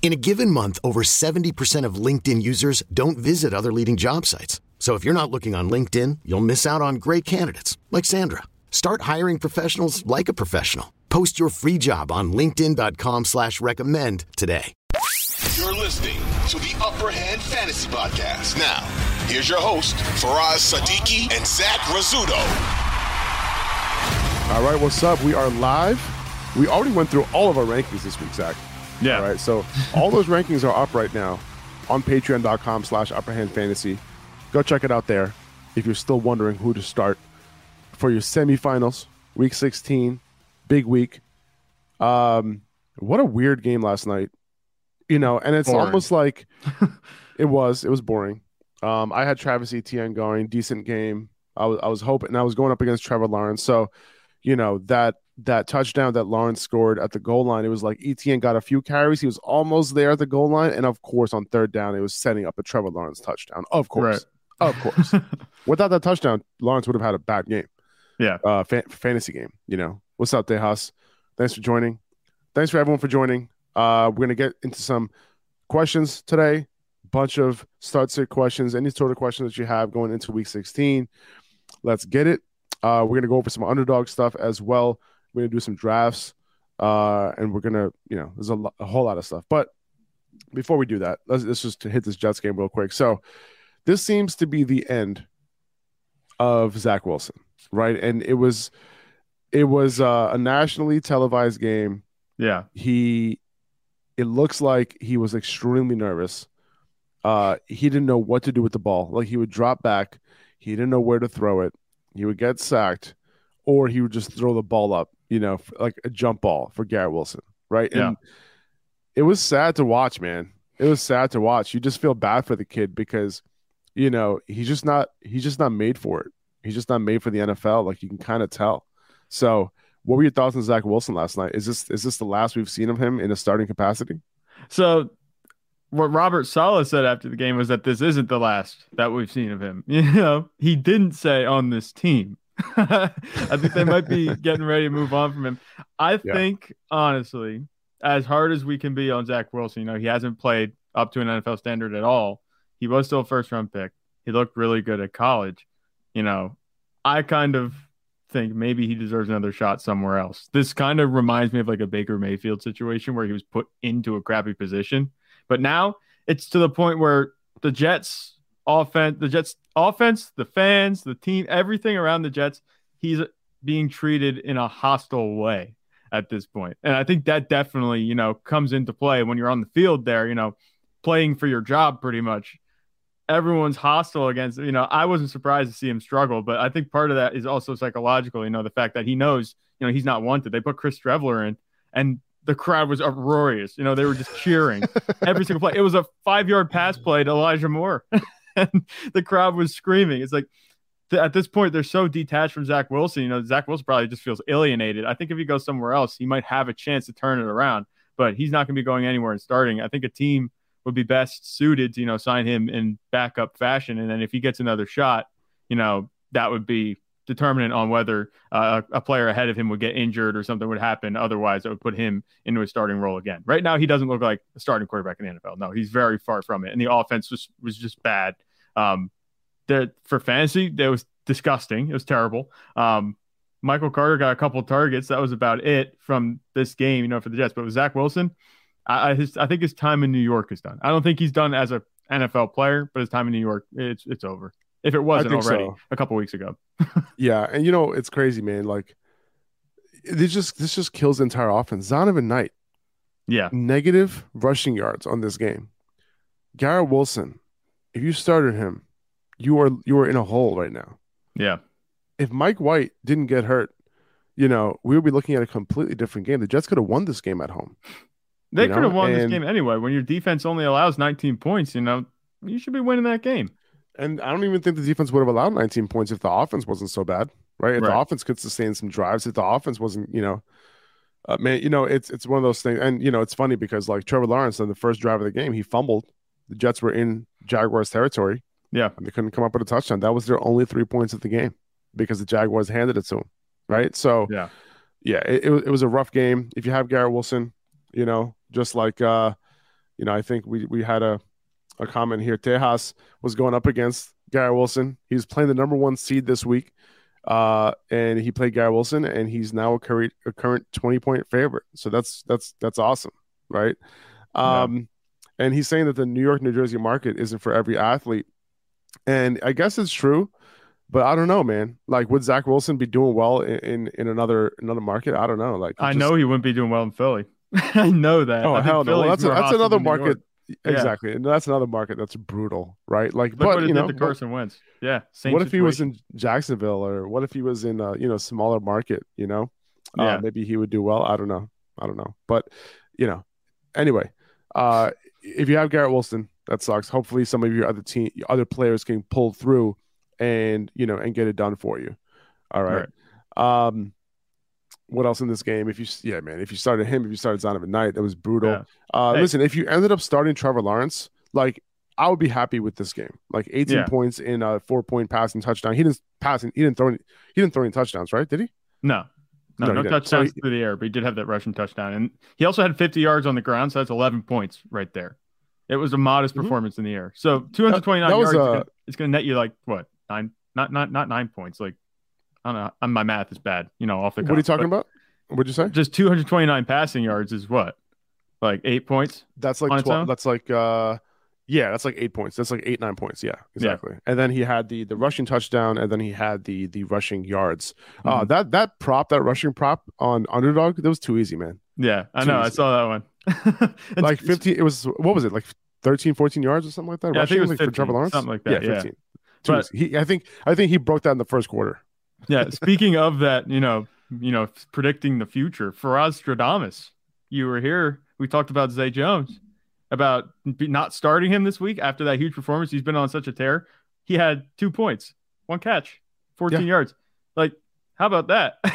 In a given month, over 70% of LinkedIn users don't visit other leading job sites. So if you're not looking on LinkedIn, you'll miss out on great candidates like Sandra. Start hiring professionals like a professional. Post your free job on LinkedIn.com slash recommend today. You're listening to the Upper Hand Fantasy Podcast. Now, here's your host, Faraz Sadiki and Zach Rizzuto. All right, what's up? We are live. We already went through all of our rankings this week, Zach. Yeah. All right, so all those rankings are up right now on patreon.com slash upperhand fantasy. Go check it out there if you're still wondering who to start for your semifinals, week 16, big week. Um, what a weird game last night. You know, and it's Boring. almost like it was, it was boring. Um, I had Travis Etienne going, decent game. I was I was hoping and I was going up against Trevor Lawrence. So, you know, that that touchdown that Lawrence scored at the goal line, it was like Etienne got a few carries. He was almost there at the goal line. And of course, on third down, it was setting up a Trevor Lawrence touchdown. Of course. Of course. Without that touchdown, Lawrence would have had a bad game. Yeah. Uh fa- fantasy game, you know. What's up, Tejas? Thanks for joining. Thanks for everyone for joining. Uh we're gonna get into some questions today. Bunch of start sit questions, any sort of questions that you have going into week 16. Let's get it. Uh, we're gonna go over some underdog stuff as well. We're gonna do some drafts, uh, and we're gonna, you know, there's a, lo- a whole lot of stuff. But before we do that, let's, let's just hit this Jets game real quick. So this seems to be the end of Zach Wilson, right? And it was, it was uh, a nationally televised game. Yeah. He, it looks like he was extremely nervous. Uh, he didn't know what to do with the ball. Like he would drop back, he didn't know where to throw it. He would get sacked, or he would just throw the ball up, you know, like a jump ball for Garrett Wilson, right? Yeah. And it was sad to watch, man. It was sad to watch. You just feel bad for the kid because, you know, he's just not he's just not made for it. He's just not made for the NFL. Like you can kind of tell. So, what were your thoughts on Zach Wilson last night? Is this is this the last we've seen of him in a starting capacity? So what Robert Saleh said after the game was that this isn't the last that we've seen of him. You know, he didn't say on this team. I think they might be getting ready to move on from him. I Yeah. think honestly, as hard as we can be on Zach Wilson, you know, he hasn't played up to an NFL standard at all. He was still a first round pick. He looked really good at college. You know, I kind of think maybe he deserves another shot somewhere else. This kind of reminds me of like a Baker Mayfield situation where he was put into a crappy position. But now it's to the point where the Jets offense, the Jets offense, the fans, the team, everything around the Jets, he's being treated in a hostile way at this point. And I think that definitely, you know, comes into play when you're on the field there, you know, playing for your job pretty much. Everyone's hostile against, you know, I wasn't surprised to see him struggle, but I think part of that is also psychological, you know, the fact that he knows, you know, he's not wanted. They put Chris Streveler in and the crowd was uproarious. You know, they were just cheering every single play. It was a five yard pass play to Elijah Moore, and the crowd was screaming. It's like th- at this point, they're so detached from Zach Wilson. You know, Zach Wilson probably just feels alienated. I think if he goes somewhere else, he might have a chance to turn it around, but he's not going to be going anywhere and starting. I think a team would be best suited to, you know, sign him in backup fashion. And then if he gets another shot, you know, that would be determinant on whether uh, a player ahead of him would get injured or something would happen. Otherwise, it would put him into a starting role again. Right now, he doesn't look like a starting quarterback in the NFL. No, he's very far from it, and the offense was was just bad. Um, that for fantasy, that was disgusting. It was terrible. Um, Michael Carter got a couple targets. That was about it from this game, you know, for the Jets. But with Zach Wilson, I, I, his, I think his time in New York is done. I don't think he's done as a NFL player, but his time in New York, it's it's over. If it wasn't already so. a couple weeks ago. Yeah, and you know it's crazy, man. Like this just this just kills the entire offense. Zonovan Knight, Yeah. negative rushing yards on this game. Garrett Wilson, if you started him, you are you are in a hole right now. Yeah. If Mike White didn't get hurt, you know, we would be looking at a completely different game. The Jets could have won this game at home. They could have know, won this game anyway. When your defense only allows 19 points, you know, you should be winning that game. And I don't even think the defense would have allowed 19 points if the offense wasn't so bad, right? If the offense could sustain some drives, if the offense wasn't, you know, uh, man, you know, it's it's one of those things. And you know, it's funny because like Trevor Lawrence on the first drive of the game, he fumbled. The Jets were in Jaguars territory. Yeah. and they couldn't come up with a touchdown. That was their only three points of the game because the Jaguars handed it to them, right? So Yeah. yeah, it, it, was- it was a rough game. If you have Garrett Wilson, you know, just like uh, you know, I think we we had a a comment here. Tejas was going up against Garrett Wilson. He was playing the number one seed this week, uh, and he played Garrett Wilson, and he's now a current a current twenty point favorite. So that's that's that's awesome, right? Yeah. And he's saying that the New York New Jersey market isn't for every athlete, and I guess it's true. But I don't know, man. Like, would Zach Wilson be doing well in in, in another another market? I don't know. Like, I just- know he wouldn't be doing well in Philly. I know that. Oh hell no! Well, that's a, that's another market. Yeah. Exactly, and that's another market that's brutal, right? Like, Look but you know, did to but Carson Wentz. Yeah. Same what if he was in Jacksonville, or what if he was in a you know smaller market? You know, Yeah. uh, maybe he would do well. I don't know. I don't know, but you know, anyway, uh, if you have Garrett Wilson, that sucks. Hopefully, some of your other team, other players can pull through, and you know, and get it done for you. All right. Um, what else in this game? If you, yeah, man, if you started him, if you started Zonovan Knight, that was brutal. Yeah. Uh, Hey. listen, if you ended up starting Trevor Lawrence, like I would be happy with this game. Like 18 Yeah. points in a four point passing touchdown. He didn't pass. He didn't throw. Any, he didn't throw any touchdowns, right? Did he? No. No, No, no, didn't. So touchdowns he- through the air, but he did have that rushing touchdown. And he also had 50 yards on the ground, so that's 11 points right there. It was a modest Mhm. performance in the air. So 229 That- that yards, it's uh, it's going to net you like what? Nine, not not not nine points. Like, I don't know. My math is bad, you know, off the What are you talking about? What'd you say? Just 229 passing yards is what? Like eight points? That's like 12. That's like, uh, yeah, that's like eight points. That's like eight, nine points. Yeah, exactly. And then he had the the rushing touchdown, and then he had the the rushing yards. Uh, Mhm. that that prop, that rushing prop on underdog, that was too easy, man. Yeah, I Too know. I saw that one. Like 15 it was what was it like 13 14 yards or something like that Yeah, I think it was like, for Trevor Lawrence something like that, yeah. 15 Too But- easy. he I think I think he broke that in the first quarter yeah speaking of that you know you know predicting the future Faraz Stradamus you were here we talked about Zay Jones about not starting him this week after that huge performance he's been on such a tear. He had two points one catch 14 Yeah. yards. Like how about that?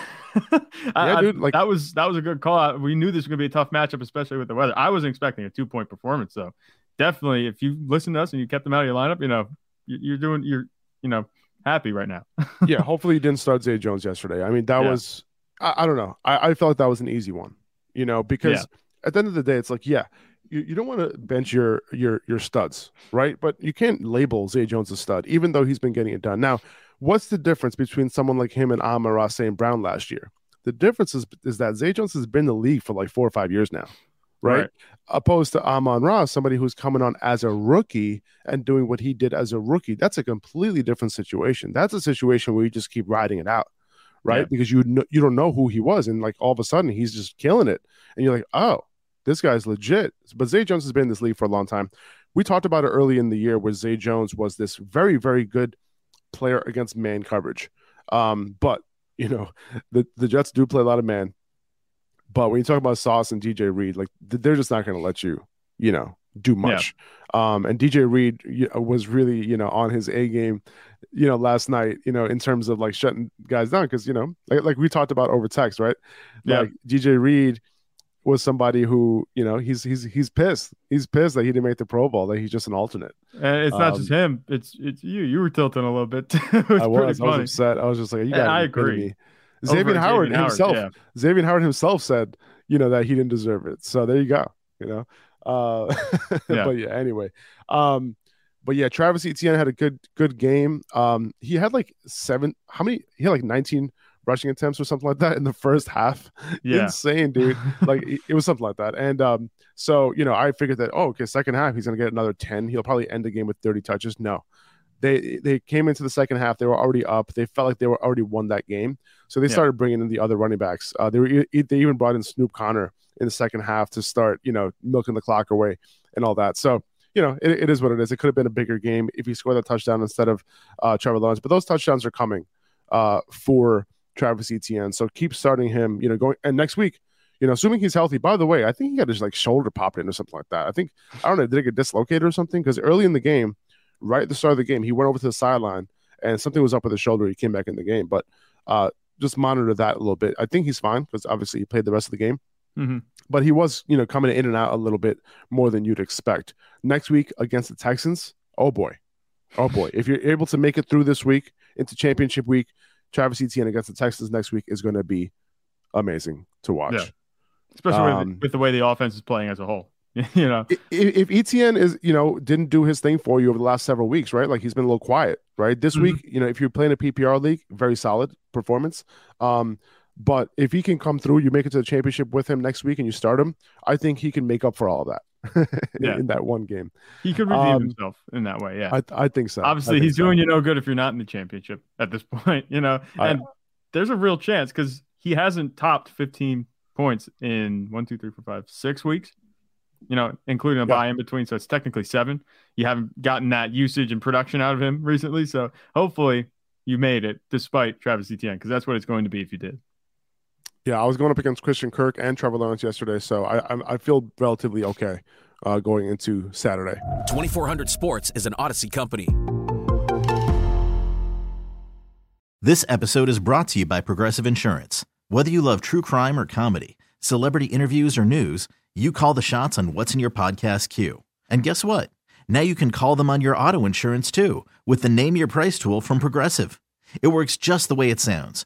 Yeah, I- dude, like- that was that was a good call. We knew this was going to be a tough matchup especially with the weather. I wasn't expecting a two point performance though. Definitely if you listen to us and you kept them out of your lineup you know you- you're doing you're you know happy right now. Yeah hopefully you didn't start Zay Jones yesterday. I mean that Yeah. was I, I don't know. I, I felt that was an easy one you know because Yeah. at the end of the day it's like yeah you, you don't want to bench your your your studs right but you can't label Zay Jones a stud even though he's been getting it done now what's the difference between someone like him and Amon St. Brown last year the difference is is that Zay Jones has been in the league for like four or five years now right? Right. Opposed to Amon Ross, somebody who's coming on as a rookie and doing what he did as a rookie. That's a completely different situation. That's a situation where you just keep riding it out, right? Yeah. Because you know, you don't know who he was, and like all of a sudden he's just killing it, and you're like, oh, this guy's legit. But Zay Jones has been in this league for a long time. We talked about it early in the year where Zay Jones was this very, very good player against man coverage. Um, but you know, the the Jets do play a lot of man. But when you talk about Sauce and DJ Reed, like they're just not going to let you, you know, do much. Um, and DJ Reed was really, you know, on his A game, you know, last night, you know, in terms of like shutting guys down, because you know, like, like we talked about over text, right? Yeah. Like DJ Reed was somebody who, you know, he's he's he's pissed. He's pissed that he didn't make the Pro Bowl. That he's just an alternate. And it's not Um, just him. It's it's you. You were tilting a little bit. it was I was, I was upset. I was just like, you got I agree. Me. Xavier Howard himself, yeah. Xavier Howard himself said, you know, that he didn't deserve it. So there you go. You know, uh, Yeah. but yeah. Anyway, um, but yeah, Travis Etienne had a good good game. Um, he had like seven. How many? He had like nineteen rushing attempts or something like that in the first half. Yeah. Insane, dude. like it, it was something like that. And um, so you know, I figured that oh, okay, second half he's gonna get another ten. He'll probably end the game with thirty touches. No, they they came into the second half. They were already up. They felt like they were already won that game. So they Yeah. started bringing in the other running backs. Uh, they were they even brought in Snoop Conner in the second half to start, you know, milking the clock away and all that. So you know, it, it is what it is. It could have been a bigger game if he scored that touchdown instead of uh, Trevor Lawrence. But those touchdowns are coming uh, for Travis Etienne. So keep starting him. You know, going and next week. You know, assuming he's healthy. By the way, I think he got his like shoulder popped in or something like that. I think I don't know. Did it get dislocated or something? Because early in the game, right at the start of the game, he went over to the sideline and something was up with his shoulder. He came back in the game, but uh, just monitor that a little bit. I think he's fine because obviously he played the rest of the game, Mhm. but he was you know coming in and out a little bit more than you'd expect. Next week against the Texans, oh boy, oh boy, if you're able to make it through this week into championship week, Travis Etienne against the Texans next week is going to be amazing to watch. Yeah. especially Um, with, with the way the offense is playing as a whole. you know, if, if Etienne is, you know, didn't do his thing for you over the last several weeks, right? Like he's been a little quiet, right? This Mhm. week, you know, if you're playing a PPR league, very solid performance. Um, but if he can come through, you make it to the championship with him next week and you start him, I think he can make up for all of that Yeah. in that one game. he could redeem Um, himself in that way. Yeah. I, I think so. Obviously, think he's so. doing you no good if you're not in the championship at this point, you know. I- And there's a real chance because he hasn't topped 15 points in one, two, three, four, five, six weeks, you know, including a Yeah. bye in between. So it's technically seven. You haven't gotten that usage and production out of him recently. So hopefully you made it despite Travis Etienne because that's what it's going to be if you did. Yeah, I was going up against Christian Kirk and Trevor Lawrence yesterday, so I I, I feel relatively okay uh, going into Saturday. 2400 Sports is an Audacy company. This episode is brought to you by Progressive Insurance. Whether you love true crime or comedy, celebrity interviews or news, you call the shots on what's in your podcast queue. And guess what? Now you can call them on your auto insurance too with the Name Your Price tool from Progressive. It works just the way it sounds.